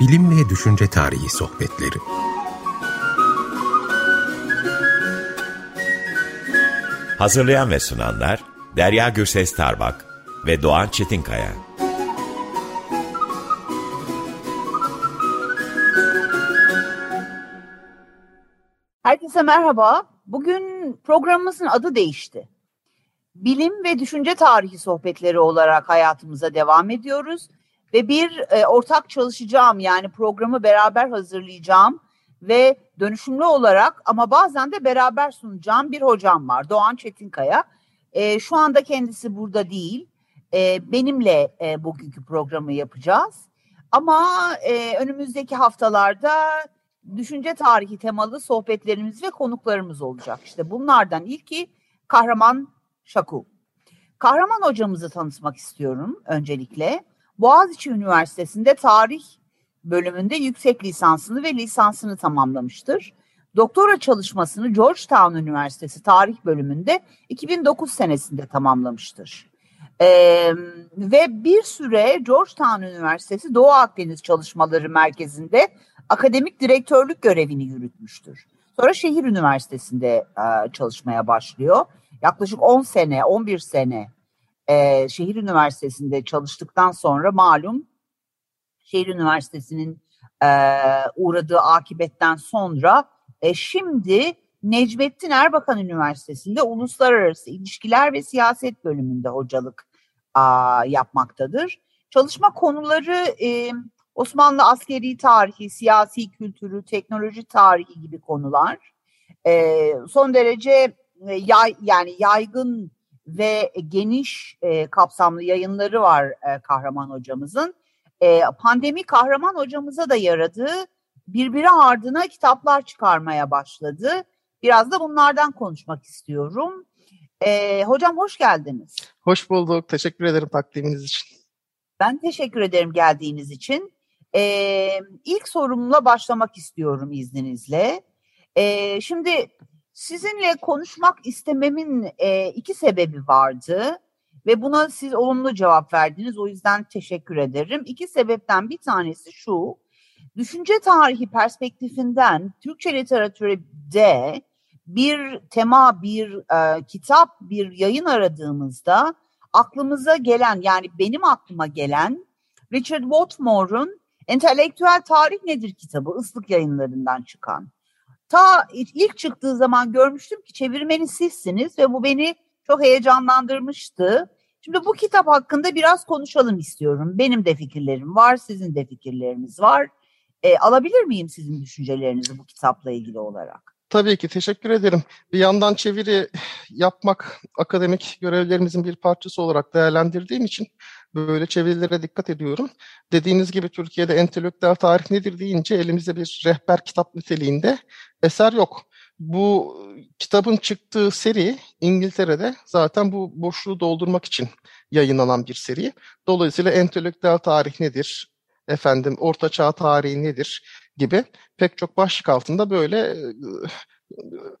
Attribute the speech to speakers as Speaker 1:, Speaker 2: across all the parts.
Speaker 1: Bilim ve Düşünce Tarihi Sohbetleri
Speaker 2: Hazırlayan ve sunanlar Derya Gürses Tarbak ve Doğan Çetinkaya.
Speaker 3: Herkese merhaba. Bugün programımızın adı değişti. Bilim ve düşünce tarihi sohbetleri olarak hayatımıza devam ediyoruz ve bir e, ortak çalışacağım yani programı beraber hazırlayacağım ve dönüşümlü olarak ama bazen de beraber sunacağım bir hocam var Doğan Çetinkaya. E, şu anda kendisi burada değil. E, benimle e, bugünkü programı yapacağız. Ama e, önümüzdeki haftalarda düşünce tarihi temalı sohbetlerimiz ve konuklarımız olacak. İşte bunlardan ilki Kahraman Şaku. Kahraman hocamızı tanıtmak istiyorum öncelikle. Boğaziçi Üniversitesi'nde tarih bölümünde yüksek lisansını ve lisansını tamamlamıştır. Doktora çalışmasını Georgetown Üniversitesi tarih bölümünde 2009 senesinde tamamlamıştır. Ee, ve bir süre Georgetown Üniversitesi Doğu Akdeniz Çalışmaları Merkezi'nde akademik direktörlük görevini yürütmüştür. Sonra şehir üniversitesinde e, çalışmaya başlıyor. Yaklaşık 10 sene, 11 sene e, şehir üniversitesinde çalıştıktan sonra malum şehir üniversitesinin e, uğradığı akibetten sonra e, şimdi Necmettin Erbakan Üniversitesi'nde Uluslararası İlişkiler ve Siyaset bölümünde hocalık a, yapmaktadır. Çalışma konuları e, Osmanlı askeri tarihi, siyasi kültürü, teknoloji tarihi gibi konular. E, son derece e, yay, yani yaygın ve geniş e, kapsamlı yayınları var e, Kahraman hocamızın. E, pandemi Kahraman hocamıza da yaradı. Birbiri ardına kitaplar çıkarmaya başladı. Biraz da bunlardan konuşmak istiyorum. E, hocam hoş geldiniz.
Speaker 4: Hoş bulduk. Teşekkür ederim takdiminiz için.
Speaker 3: Ben teşekkür ederim geldiğiniz için. E, ilk sorumla başlamak istiyorum izninizle. E, şimdi sizinle konuşmak istememin e, iki sebebi vardı ve buna siz olumlu cevap verdiniz. O yüzden teşekkür ederim. İki sebepten bir tanesi şu. Düşünce tarihi perspektifinden Türkçe literatürde bir tema, bir e, kitap, bir yayın aradığımızda aklımıza gelen yani benim aklıma gelen Richard Watmore'un Entelektüel Tarih Nedir kitabı ıslık yayınlarından çıkan. Ta ilk çıktığı zaman görmüştüm ki çevirmeni sizsiniz ve bu beni çok heyecanlandırmıştı. Şimdi bu kitap hakkında biraz konuşalım istiyorum. Benim de fikirlerim var, sizin de fikirleriniz var. E, alabilir miyim sizin düşüncelerinizi bu kitapla ilgili olarak?
Speaker 4: Tabii ki teşekkür ederim. Bir yandan çeviri yapmak akademik görevlerimizin bir parçası olarak değerlendirdiğim için böyle çevirilere dikkat ediyorum. Dediğiniz gibi Türkiye'de entelektüel tarih nedir deyince elimizde bir rehber kitap niteliğinde eser yok. Bu kitabın çıktığı seri İngiltere'de zaten bu boşluğu doldurmak için yayınlanan bir seri. Dolayısıyla entelektüel tarih nedir, efendim orta çağ tarihi nedir gibi pek çok başlık altında böyle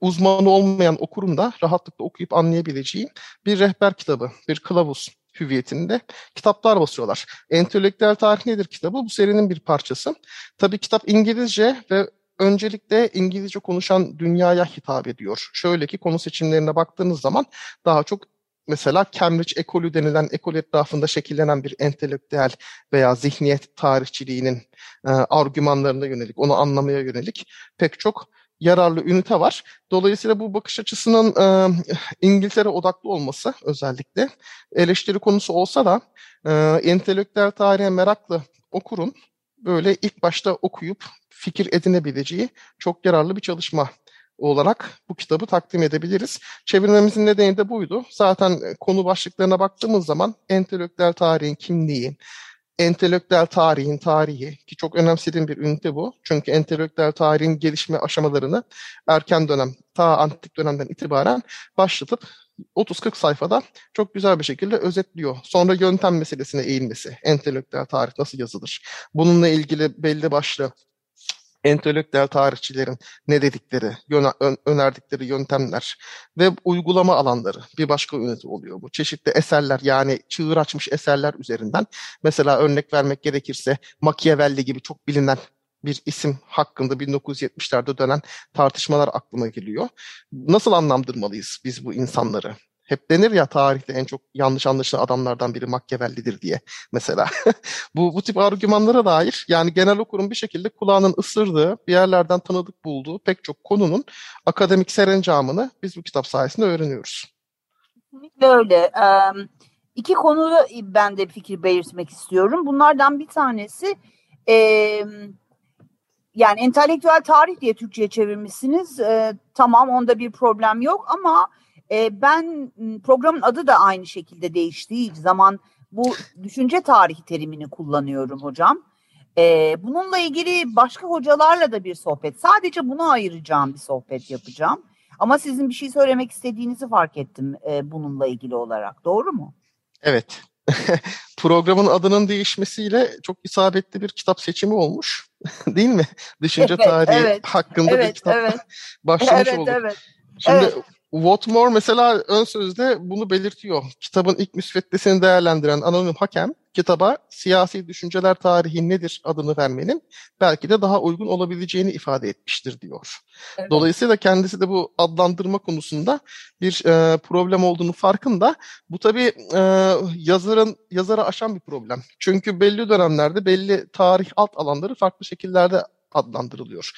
Speaker 4: uzmanı olmayan okurun da rahatlıkla okuyup anlayabileceği bir rehber kitabı, bir kılavuz hüviyetinde kitaplar basıyorlar. Entelektüel Tarih Nedir kitabı bu serinin bir parçası. Tabii kitap İngilizce ve öncelikle İngilizce konuşan dünyaya hitap ediyor. Şöyle ki konu seçimlerine baktığınız zaman daha çok mesela Cambridge ekolü denilen ekol etrafında şekillenen bir entelektüel veya zihniyet tarihçiliğinin e, argümanlarına yönelik, onu anlamaya yönelik pek çok yararlı ünite var. Dolayısıyla bu bakış açısının e, İngiltere odaklı olması özellikle eleştiri konusu olsa da e, entelektüel tarihe meraklı okurun böyle ilk başta okuyup fikir edinebileceği çok yararlı bir çalışma olarak bu kitabı takdim edebiliriz. Çevirmemizin nedeni de buydu. Zaten konu başlıklarına baktığımız zaman entelektüel tarihin kimliği, entelektüel tarihin tarihi ki çok önemsediğim bir ünite bu. Çünkü entelektüel tarihin gelişme aşamalarını erken dönem, ta antik dönemden itibaren başlatıp 30-40 sayfada çok güzel bir şekilde özetliyor. Sonra yöntem meselesine eğilmesi, entelektüel tarih nasıl yazılır? Bununla ilgili belli başlı entelektüel tarihçilerin ne dedikleri, önerdikleri yöntemler ve uygulama alanları bir başka ünite oluyor bu. Çeşitli eserler yani çığır açmış eserler üzerinden mesela örnek vermek gerekirse Machiavelli gibi çok bilinen bir isim hakkında 1970'lerde dönen tartışmalar aklıma geliyor. Nasıl anlamdırmalıyız biz bu insanları? Hep denir ya tarihte en çok yanlış anlaşılan adamlardan biri Machiavelli'dir diye mesela. bu, bu tip argümanlara dair yani genel okurun bir şekilde kulağının ısırdığı, bir yerlerden tanıdık bulduğu pek çok konunun akademik serencamını biz bu kitap sayesinde öğreniyoruz.
Speaker 3: Kesinlikle öyle. İki konuda ben de fikir belirtmek istiyorum. Bunlardan bir tanesi yani entelektüel tarih diye Türkçe'ye çevirmişsiniz. Tamam onda bir problem yok ama e, ben programın adı da aynı şekilde değiştiği zaman bu düşünce tarihi terimini kullanıyorum hocam. E, bununla ilgili başka hocalarla da bir sohbet, sadece bunu ayıracağım bir sohbet yapacağım. Ama sizin bir şey söylemek istediğinizi fark ettim e, bununla ilgili olarak. Doğru mu?
Speaker 4: Evet. Programın adının değişmesiyle çok isabetli bir kitap seçimi olmuş. Değil mi? Düşünce evet, tarihi evet, hakkında evet, bir kitap evet. başlamış evet, olduk. Evet, Şimdi evet. Watmore mesela ön sözde bunu belirtiyor. Kitabın ilk müsveddesini değerlendiren anonim hakem kitaba siyasi düşünceler tarihi nedir adını vermenin belki de daha uygun olabileceğini ifade etmiştir diyor. Evet. Dolayısıyla kendisi de bu adlandırma konusunda bir e, problem olduğunu farkında. Bu tabii e, yazarın yazara aşan bir problem. Çünkü belli dönemlerde belli tarih alt alanları farklı şekillerde adlandırılıyor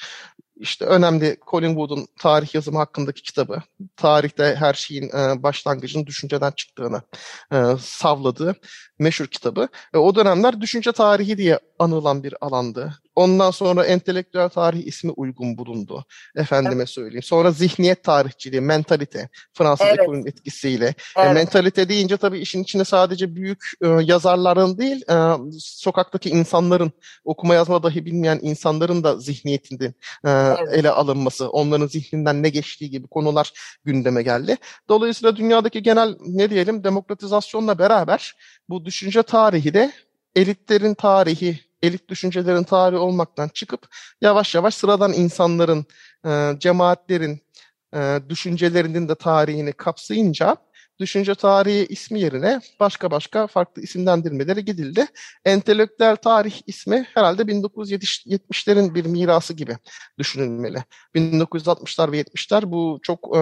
Speaker 4: işte önemli Colin Wood'un tarih yazımı hakkındaki kitabı, tarihte her şeyin e, başlangıcının düşünceden çıktığını e, savladığı meşhur kitabı. E, o dönemler düşünce tarihi diye anılan bir alandı. Ondan sonra entelektüel tarih ismi uygun bulundu. Efendime evet. söyleyeyim. Sonra zihniyet tarihçiliği, mentalite. Fransız evet. ekolün etkisiyle. E, evet. E, mentalite deyince tabii işin içine sadece büyük e, yazarların değil, e, sokaktaki insanların, okuma yazma dahi bilmeyen insanların da zihniyetinde e, evet. ele alınması, onların zihninden ne geçtiği gibi konular gündeme geldi. Dolayısıyla dünyadaki genel ne diyelim demokratizasyonla beraber bu düşünce tarihi de elitlerin tarihi, elit düşüncelerin tarihi olmaktan çıkıp yavaş yavaş sıradan insanların, e, cemaatlerin e, düşüncelerinin de tarihini kapsayınca düşünce tarihi ismi yerine başka başka farklı isimlendirmeleri gidildi. Entelektüel tarih ismi herhalde 1970'lerin bir mirası gibi düşünülmeli. 1960'lar ve 70'ler bu çok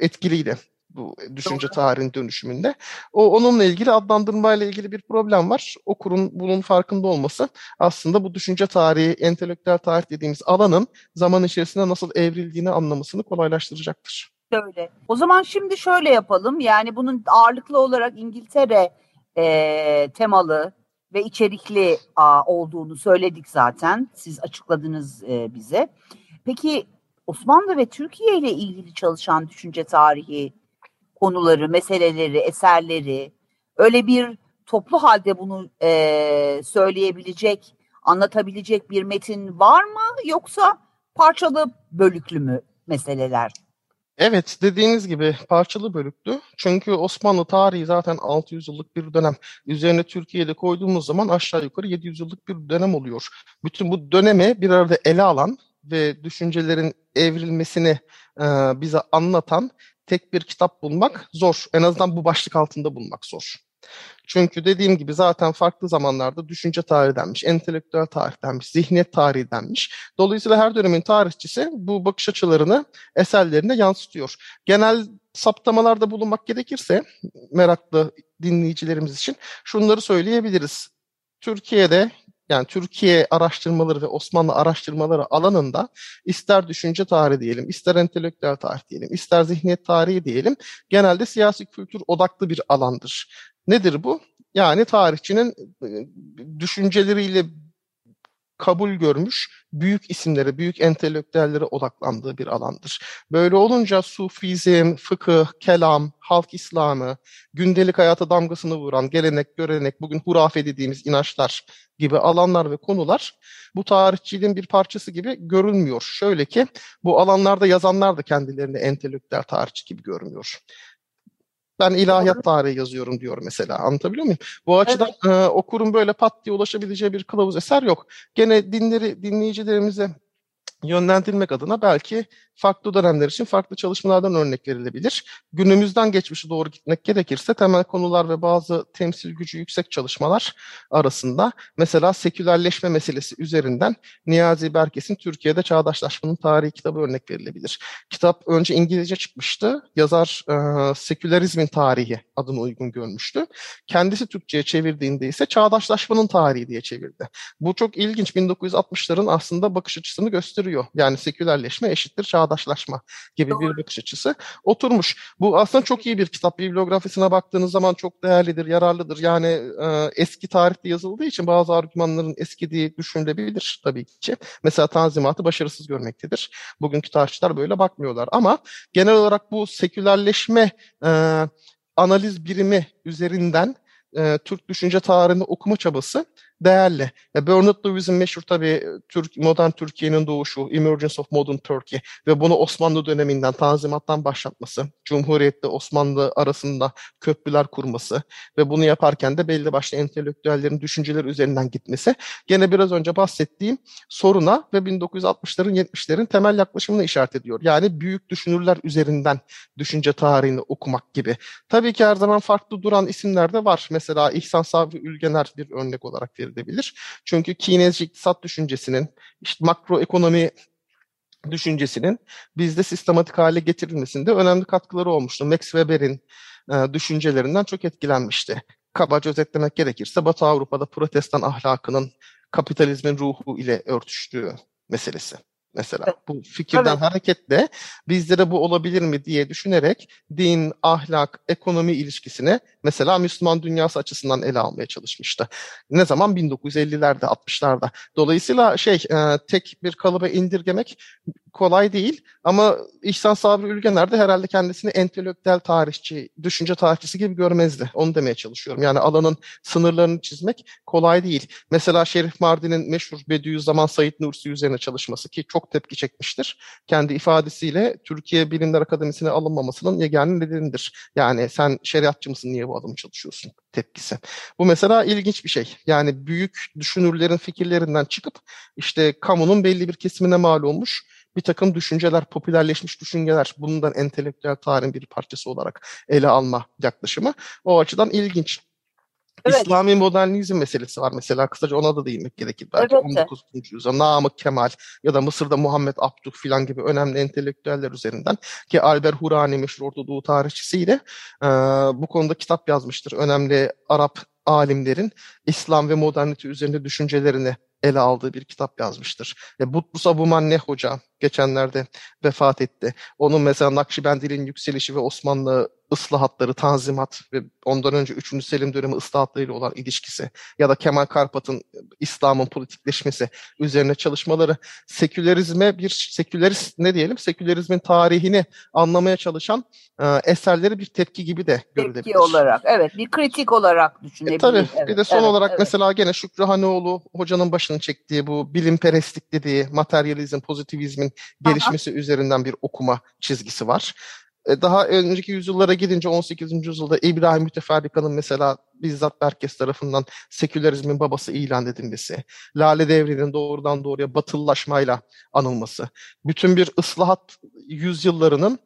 Speaker 4: etkiliydi bu düşünce Doğru. tarihinin dönüşümünde. O onunla ilgili adlandırmayla ilgili bir problem var. Okurun bunun farkında olması aslında bu düşünce tarihi, entelektüel tarih dediğimiz alanın zaman içerisinde nasıl evrildiğini anlamasını kolaylaştıracaktır.
Speaker 3: Öyle. O zaman şimdi şöyle yapalım. Yani bunun ağırlıklı olarak İngiltere e, temalı ve içerikli a, olduğunu söyledik zaten. Siz açıkladınız e, bize. Peki Osmanlı ve Türkiye ile ilgili çalışan düşünce tarihi konuları, meseleleri, eserleri öyle bir toplu halde bunu e, söyleyebilecek, anlatabilecek bir metin var mı yoksa parçalı bölüklü mü meseleler?
Speaker 4: Evet, dediğiniz gibi parçalı bölüklü. Çünkü Osmanlı tarihi zaten 600 yıllık bir dönem. Üzerine Türkiye'de koyduğumuz zaman aşağı yukarı 700 yıllık bir dönem oluyor. Bütün bu dönemi bir arada ele alan ve düşüncelerin evrilmesini e, bize anlatan tek bir kitap bulmak zor. En azından bu başlık altında bulmak zor. Çünkü dediğim gibi zaten farklı zamanlarda düşünce tarihi denmiş, entelektüel tarih denmiş, zihniyet tarihi denmiş. Dolayısıyla her dönemin tarihçisi bu bakış açılarını eserlerine yansıtıyor. Genel saptamalarda bulunmak gerekirse meraklı dinleyicilerimiz için şunları söyleyebiliriz. Türkiye'de yani Türkiye araştırmaları ve Osmanlı araştırmaları alanında ister düşünce tarihi diyelim, ister entelektüel tarih diyelim, ister zihniyet tarihi diyelim genelde siyasi kültür odaklı bir alandır. Nedir bu? Yani tarihçinin e, düşünceleriyle kabul görmüş büyük isimlere, büyük entelektüellere odaklandığı bir alandır. Böyle olunca sufizm, fıkıh, kelam, halk İslamı, gündelik hayata damgasını vuran gelenek, görenek, bugün hurafe dediğimiz inançlar gibi alanlar ve konular bu tarihçiliğin bir parçası gibi görülmüyor. Şöyle ki bu alanlarda yazanlar da kendilerini entelektüel tarihçi gibi görmüyor. Ben ilahiyat tarihi yazıyorum diyor mesela. Anlatabiliyor muyum? Bu açıdan evet. e, okurun böyle pat diye ulaşabileceği bir kılavuz eser yok. Gene dinleri dinleyicilerimize yönlendirmek adına belki farklı dönemler için farklı çalışmalardan örnek verilebilir. Günümüzden geçmişe doğru gitmek gerekirse temel konular ve bazı temsil gücü yüksek çalışmalar arasında mesela sekülerleşme meselesi üzerinden Niyazi Berkes'in Türkiye'de Çağdaşlaşmanın Tarihi kitabı örnek verilebilir. Kitap önce İngilizce çıkmıştı. Yazar e, Sekülerizmin Tarihi adını uygun görmüştü. Kendisi Türkçe'ye çevirdiğinde ise Çağdaşlaşmanın Tarihi diye çevirdi. Bu çok ilginç. 1960'ların aslında bakış açısını gösteriyor. Yani sekülerleşme eşittir çağdaşlaşma çağdaşlaşma gibi Doğru. bir bakış açısı oturmuş. Bu aslında çok iyi bir kitap. Bibliografisine baktığınız zaman çok değerlidir, yararlıdır. Yani e, eski tarihte yazıldığı için bazı argümanların eskidiği düşünülebilir tabii ki. Mesela Tanzimat'ı başarısız görmektedir. Bugünkü tarihçiler böyle bakmıyorlar. Ama genel olarak bu sekülerleşme e, analiz birimi üzerinden e, Türk düşünce tarihini okuma çabası değerli. E, Bernard Lewis'in meşhur tabii Türk, modern Türkiye'nin doğuşu, Emergence of Modern Turkey ve bunu Osmanlı döneminden, Tanzimat'tan başlatması, Cumhuriyet'te Osmanlı arasında köprüler kurması ve bunu yaparken de belli başlı entelektüellerin düşünceleri üzerinden gitmesi gene biraz önce bahsettiğim soruna ve 1960'ların 70'lerin temel yaklaşımını işaret ediyor. Yani büyük düşünürler üzerinden düşünce tarihini okumak gibi. Tabii ki her zaman farklı duran isimler de var. Mesela İhsan Sabri Ülgener bir örnek olarak verilir edilebilir. Çünkü Keynesci iktisat düşüncesinin, işte makroekonomi düşüncesinin bizde sistematik hale getirilmesinde önemli katkıları olmuştu. Max Weber'in e, düşüncelerinden çok etkilenmişti. Kabaca özetlemek gerekirse Batı Avrupa'da protestan ahlakının kapitalizmin ruhu ile örtüştüğü meselesi mesela. Bu fikirden evet. hareketle bizlere bu olabilir mi diye düşünerek din, ahlak, ekonomi ilişkisini mesela Müslüman dünyası açısından ele almaya çalışmıştı. Ne zaman? 1950'lerde, 60'larda. Dolayısıyla şey e, tek bir kalıba indirgemek kolay değil ama İhsan Sabri Ülgener de herhalde kendisini entelektüel tarihçi, düşünce tarihçisi gibi görmezdi. Onu demeye çalışıyorum. Yani alanın sınırlarını çizmek kolay değil. Mesela Şerif Mardin'in meşhur Bediüzzaman Said Nursi üzerine çalışması ki çok tepki çekmiştir. Kendi ifadesiyle Türkiye Bilimler Akademisi'ne alınmamasının yegane nedenidir. Yani sen şeriatçı mısın niye bu adamı çalışıyorsun tepkisi. Bu mesela ilginç bir şey. Yani büyük düşünürlerin fikirlerinden çıkıp işte kamunun belli bir kesimine mal olmuş bir takım düşünceler, popülerleşmiş düşünceler bundan entelektüel tarihin bir parçası olarak ele alma yaklaşımı. O açıdan ilginç. Evet. İslami modernizm meselesi var mesela. Kısaca ona da değinmek gerekir belki. Evet. 19. yüzyılda Namık Kemal ya da Mısır'da Muhammed Abduh filan gibi önemli entelektüeller üzerinden ki Albert Hurani meşhur Orta Doğu tarihçisiyle e, bu konuda kitap yazmıştır. Önemli Arap alimlerin İslam ve modernite üzerinde düşüncelerini ele aldığı bir kitap yazmıştır. E, Butlus Abuman ne hoca geçenlerde vefat etti. Onun mesela Nakşibendiliğin yükselişi ve Osmanlı ıslahatları, tanzimat ve ondan önce 3. Selim dönemi ıslahatlarıyla olan ilişkisi ya da Kemal Karpat'ın İslam'ın politikleşmesi üzerine çalışmaları sekülerizme bir sekülerist ne diyelim sekülerizmin tarihini anlamaya çalışan e, eserleri bir tepki gibi de görülebilir.
Speaker 3: Tepki olarak evet bir kritik olarak düşünebilir. E,
Speaker 4: tabii
Speaker 3: evet,
Speaker 4: bir de son evet, olarak evet. mesela gene Şükrü Hanoğlu hocanın başını çektiği bu bilimperestlik dediği materyalizm, pozitivizmin gelişmesi Aha. üzerinden bir okuma çizgisi var. E, daha önceki yüzyıllara gidince 18. yüzyılda İbrahim Müteferrika'nın mesela bizzat Berkes tarafından sekülerizmin babası ilan edilmesi, Lale Devri'nin doğrudan doğruya batılılaşmayla anılması, bütün bir ıslahat yüzyıllarının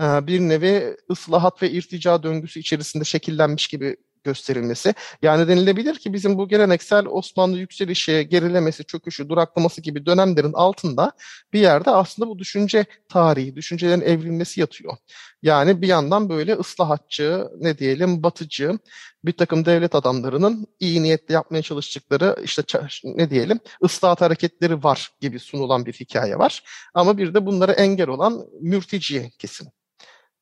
Speaker 4: e, bir nevi ıslahat ve irtica döngüsü içerisinde şekillenmiş gibi gösterilmesi. Yani denilebilir ki bizim bu geleneksel Osmanlı yükselişi, gerilemesi, çöküşü, duraklaması gibi dönemlerin altında bir yerde aslında bu düşünce tarihi, düşüncelerin evrilmesi yatıyor. Yani bir yandan böyle ıslahatçı, ne diyelim batıcı bir takım devlet adamlarının iyi niyetle yapmaya çalıştıkları işte ne diyelim ıslahat hareketleri var gibi sunulan bir hikaye var. Ama bir de bunlara engel olan mürteci kesim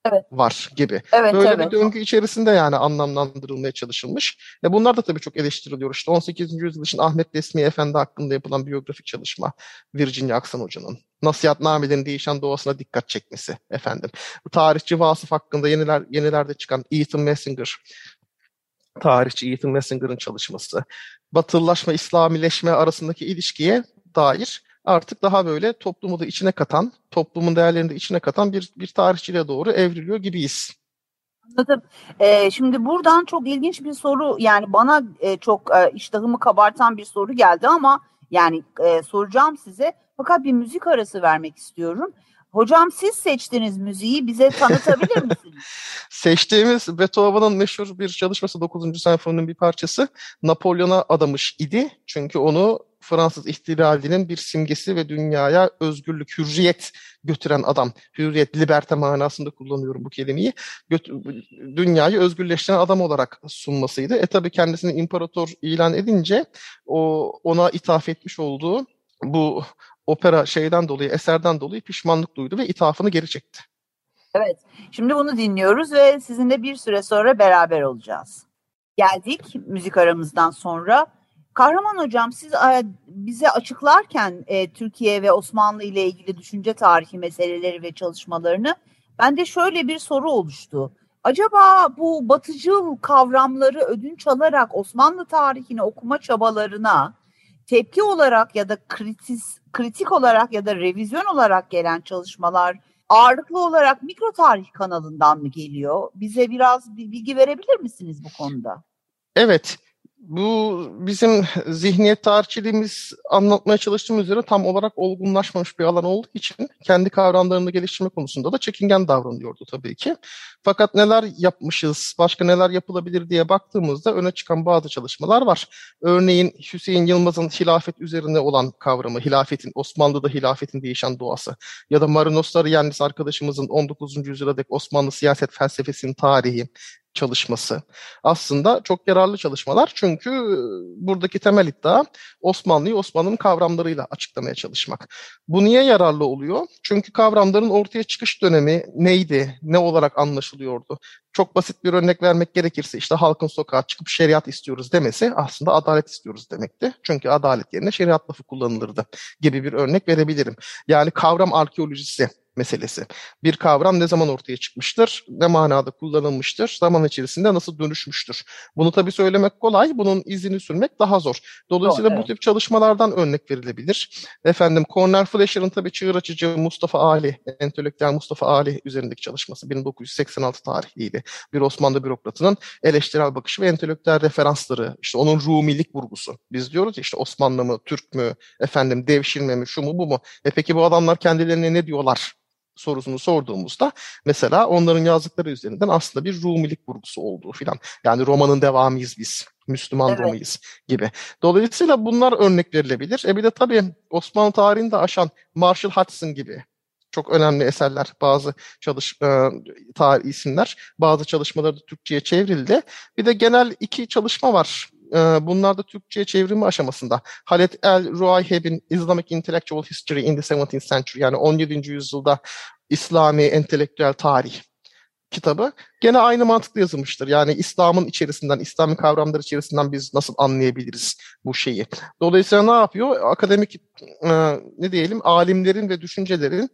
Speaker 4: evet. var gibi. Evet, Böyle evet. bir döngü içerisinde yani anlamlandırılmaya çalışılmış. Ve bunlar da tabii çok eleştiriliyor. İşte 18. yüzyıl için Ahmet Desmi Efendi hakkında yapılan biyografik çalışma Virginia Aksan Hoca'nın. Nasihatnamelerin değişen doğasına dikkat çekmesi efendim. Bu tarihçi Vasıf hakkında yeniler, yenilerde çıkan Ethan Messinger tarihçi Ethan Messinger'ın çalışması, batılılaşma, İslamileşme arasındaki ilişkiye dair artık daha böyle toplumu da içine katan, toplumun değerlerini de içine katan bir, bir tarihçiliğe doğru evriliyor gibiyiz.
Speaker 3: Anladım. Ee, şimdi buradan çok ilginç bir soru yani bana e, çok e, iştahımı kabartan bir soru geldi ama yani e, soracağım size. Fakat bir müzik arası vermek istiyorum. Hocam siz seçtiniz müziği bize tanıtabilir misiniz?
Speaker 4: Seçtiğimiz Beethoven'ın meşhur bir çalışması 9. senfoninin bir parçası Napolyon'a adamış idi. Çünkü onu Fransız ihtilalinin bir simgesi ve dünyaya özgürlük, hürriyet götüren adam. Hürriyet, liberte manasında kullanıyorum bu kelimeyi. dünyayı özgürleştiren adam olarak sunmasıydı. E tabi kendisini imparator ilan edince o ona ithaf etmiş olduğu bu opera şeyden dolayı, eserden dolayı pişmanlık duydu ve ithafını geri çekti.
Speaker 3: Evet, şimdi bunu dinliyoruz ve sizinle bir süre sonra beraber olacağız. Geldik müzik aramızdan sonra. Kahraman Hocam siz e, bize açıklarken e, Türkiye ve Osmanlı ile ilgili düşünce tarihi meseleleri ve çalışmalarını bende şöyle bir soru oluştu. Acaba bu batıcıl kavramları ödünç alarak Osmanlı tarihini okuma çabalarına tepki olarak ya da kritis, kritik olarak ya da revizyon olarak gelen çalışmalar ağırlıklı olarak mikro tarih kanalından mı geliyor? Bize biraz bilgi verebilir misiniz bu konuda?
Speaker 4: Evet, bu bizim zihniyet tarihçiliğimiz anlatmaya çalıştığımız üzere tam olarak olgunlaşmamış bir alan olduğu için kendi kavramlarını geliştirme konusunda da çekingen davranıyordu tabii ki. Fakat neler yapmışız, başka neler yapılabilir diye baktığımızda öne çıkan bazı çalışmalar var. Örneğin Hüseyin Yılmaz'ın hilafet üzerine olan kavramı, hilafetin, Osmanlı'da hilafetin değişen doğası ya da Marinos Sarıyenlis arkadaşımızın 19. yüzyıla dek Osmanlı siyaset felsefesinin tarihi, çalışması aslında çok yararlı çalışmalar. Çünkü e, buradaki temel iddia Osmanlı'yı Osmanlı'nın kavramlarıyla açıklamaya çalışmak. Bu niye yararlı oluyor? Çünkü kavramların ortaya çıkış dönemi neydi, ne olarak anlaşılıyordu? Çok basit bir örnek vermek gerekirse işte halkın sokağa çıkıp şeriat istiyoruz demesi aslında adalet istiyoruz demekti. Çünkü adalet yerine şeriat lafı kullanılırdı gibi bir örnek verebilirim. Yani kavram arkeolojisi meselesi. Bir kavram ne zaman ortaya çıkmıştır, ne manada kullanılmıştır, zaman içerisinde nasıl dönüşmüştür. Bunu tabii söylemek kolay, bunun izini sürmek daha zor. Dolayısıyla Doğru, bu tip çalışmalardan örnek verilebilir. Efendim Cornel Fletcher'ın tabii çığır açıcı Mustafa Ali, entelektüel Mustafa Ali üzerindeki çalışması 1986 tarihliydi. Bir Osmanlı bürokratının eleştirel bakışı ve entelektüel referansları, işte onun Rumilik vurgusu. Biz diyoruz ya işte Osmanlı mı, Türk mü, efendim devşirme mi, şu mu bu mu? E peki bu adamlar kendilerine ne diyorlar? Sorusunu sorduğumuzda mesela onların yazdıkları üzerinden aslında bir Rumilik vurgusu olduğu filan. Yani romanın devamıyız biz. Müslüman evet. Roma'yız gibi. Dolayısıyla bunlar örnek verilebilir. E bir de tabii Osmanlı tarihinde aşan Marshall Hudson gibi çok önemli eserler, bazı çalış e, tarih isimler, bazı çalışmaları da Türkçe'ye çevrildi. Bir de genel iki çalışma var bunlar da Türkçe'ye çevrimi aşamasında. Halet El Ruayheb'in Islamic Intellectual History in the 17th Century yani 17. yüzyılda İslami entelektüel tarih kitabı gene aynı mantıkla yazılmıştır. Yani İslam'ın içerisinden, İslami kavramlar içerisinden biz nasıl anlayabiliriz bu şeyi. Dolayısıyla ne yapıyor? Akademik e, ne diyelim alimlerin ve düşüncelerin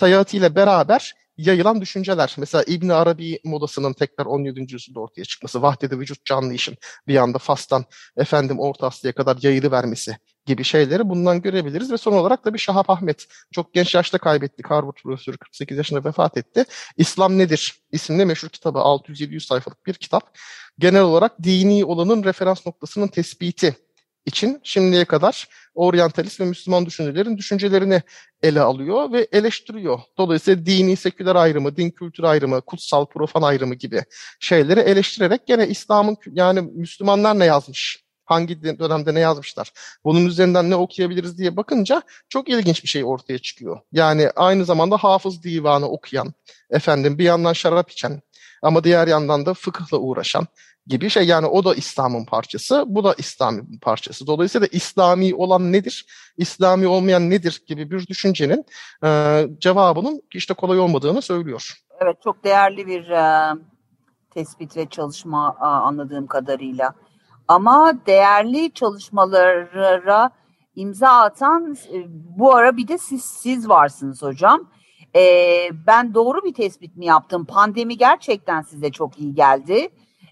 Speaker 4: hayatıyla beraber yayılan düşünceler. Mesela İbn Arabi modasının tekrar 17. yüzyılda ortaya çıkması, vahdede vücut canlı işin bir anda Fas'tan efendim Orta Asya'ya kadar yayılı vermesi gibi şeyleri bundan görebiliriz ve son olarak da bir Şahap Ahmet çok genç yaşta kaybettik. Harvard profesörü 48 yaşında vefat etti. İslam Nedir isimli meşhur kitabı 600-700 sayfalık bir kitap. Genel olarak dini olanın referans noktasının tespiti için şimdiye kadar oryantalist ve Müslüman düşüncelerin düşüncelerini ele alıyor ve eleştiriyor. Dolayısıyla dini, seküler ayrımı, din kültür ayrımı, kutsal, profan ayrımı gibi şeyleri eleştirerek gene İslam'ın yani Müslümanlar ne yazmış, hangi dönemde ne yazmışlar, bunun üzerinden ne okuyabiliriz diye bakınca çok ilginç bir şey ortaya çıkıyor. Yani aynı zamanda hafız divanı okuyan, efendim bir yandan şarap içen ama diğer yandan da fıkıhla uğraşan gibi şey. Yani o da İslam'ın parçası, bu da İslam'ın parçası. Dolayısıyla İslami olan nedir, İslami olmayan nedir gibi bir düşüncenin e, cevabının işte kolay olmadığını söylüyor.
Speaker 3: Evet, çok değerli bir e, tespit ve çalışma e, anladığım kadarıyla. Ama değerli çalışmalara imza atan e, bu ara bir de siz, siz varsınız hocam. Ee, ben doğru bir tespit mi yaptım? Pandemi gerçekten size çok iyi geldi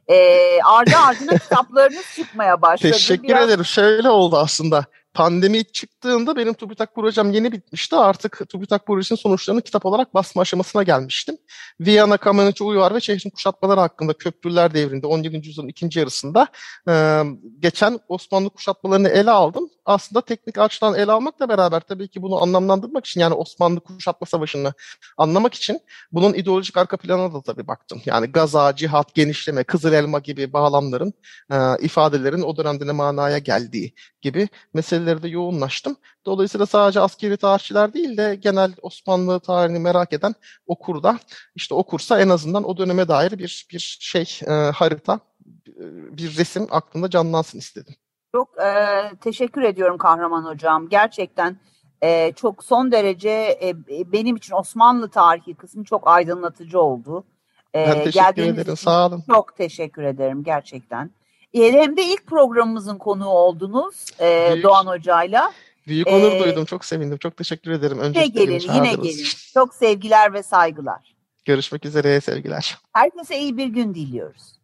Speaker 3: e, ardı ardına kitaplarınız çıkmaya başladı.
Speaker 4: Teşekkür Biraz... ederim. Şöyle oldu aslında. Pandemi çıktığında benim TÜBİTAK projem yeni bitmişti. Artık TÜBİTAK projesinin sonuçlarını kitap olarak basma aşamasına gelmiştim. Viyana, Kameniçi, Uyvar ve şehrin kuşatmaları hakkında köprüler devrinde 17. yüzyılın ikinci yarısında e, geçen Osmanlı kuşatmalarını ele aldım. Aslında teknik açıdan ele almakla beraber tabii ki bunu anlamlandırmak için yani Osmanlı kuşatma savaşını anlamak için bunun ideolojik arka planına da tabii baktım. Yani Gaza, cihat, genişleme, Kızıl Elma gibi bağlamların, e, ifadelerin o dönemde ne manaya geldiği gibi meseleleri de yoğunlaştım. Dolayısıyla sadece askeri tarihçiler değil de genel Osmanlı tarihini merak eden okur da işte okursa en azından o döneme dair bir bir şey e, harita, bir resim aklında canlansın istedim.
Speaker 3: Çok e, teşekkür ediyorum Kahraman Hocam. Gerçekten e, çok son derece e, benim için Osmanlı tarihi kısmı çok aydınlatıcı oldu.
Speaker 4: E, ben teşekkür ederim. Sağ olun.
Speaker 3: Çok teşekkür ederim gerçekten. Hem de ilk programımızın konuğu oldunuz e, Büyük. Doğan Hoca'yla.
Speaker 4: Büyük onur ee, duydum. Çok sevindim. Çok teşekkür ederim.
Speaker 3: Öncelikle yine gelin, yine gelin. Çok sevgiler ve saygılar.
Speaker 4: Görüşmek üzere sevgiler.
Speaker 3: Herkese iyi bir gün diliyoruz.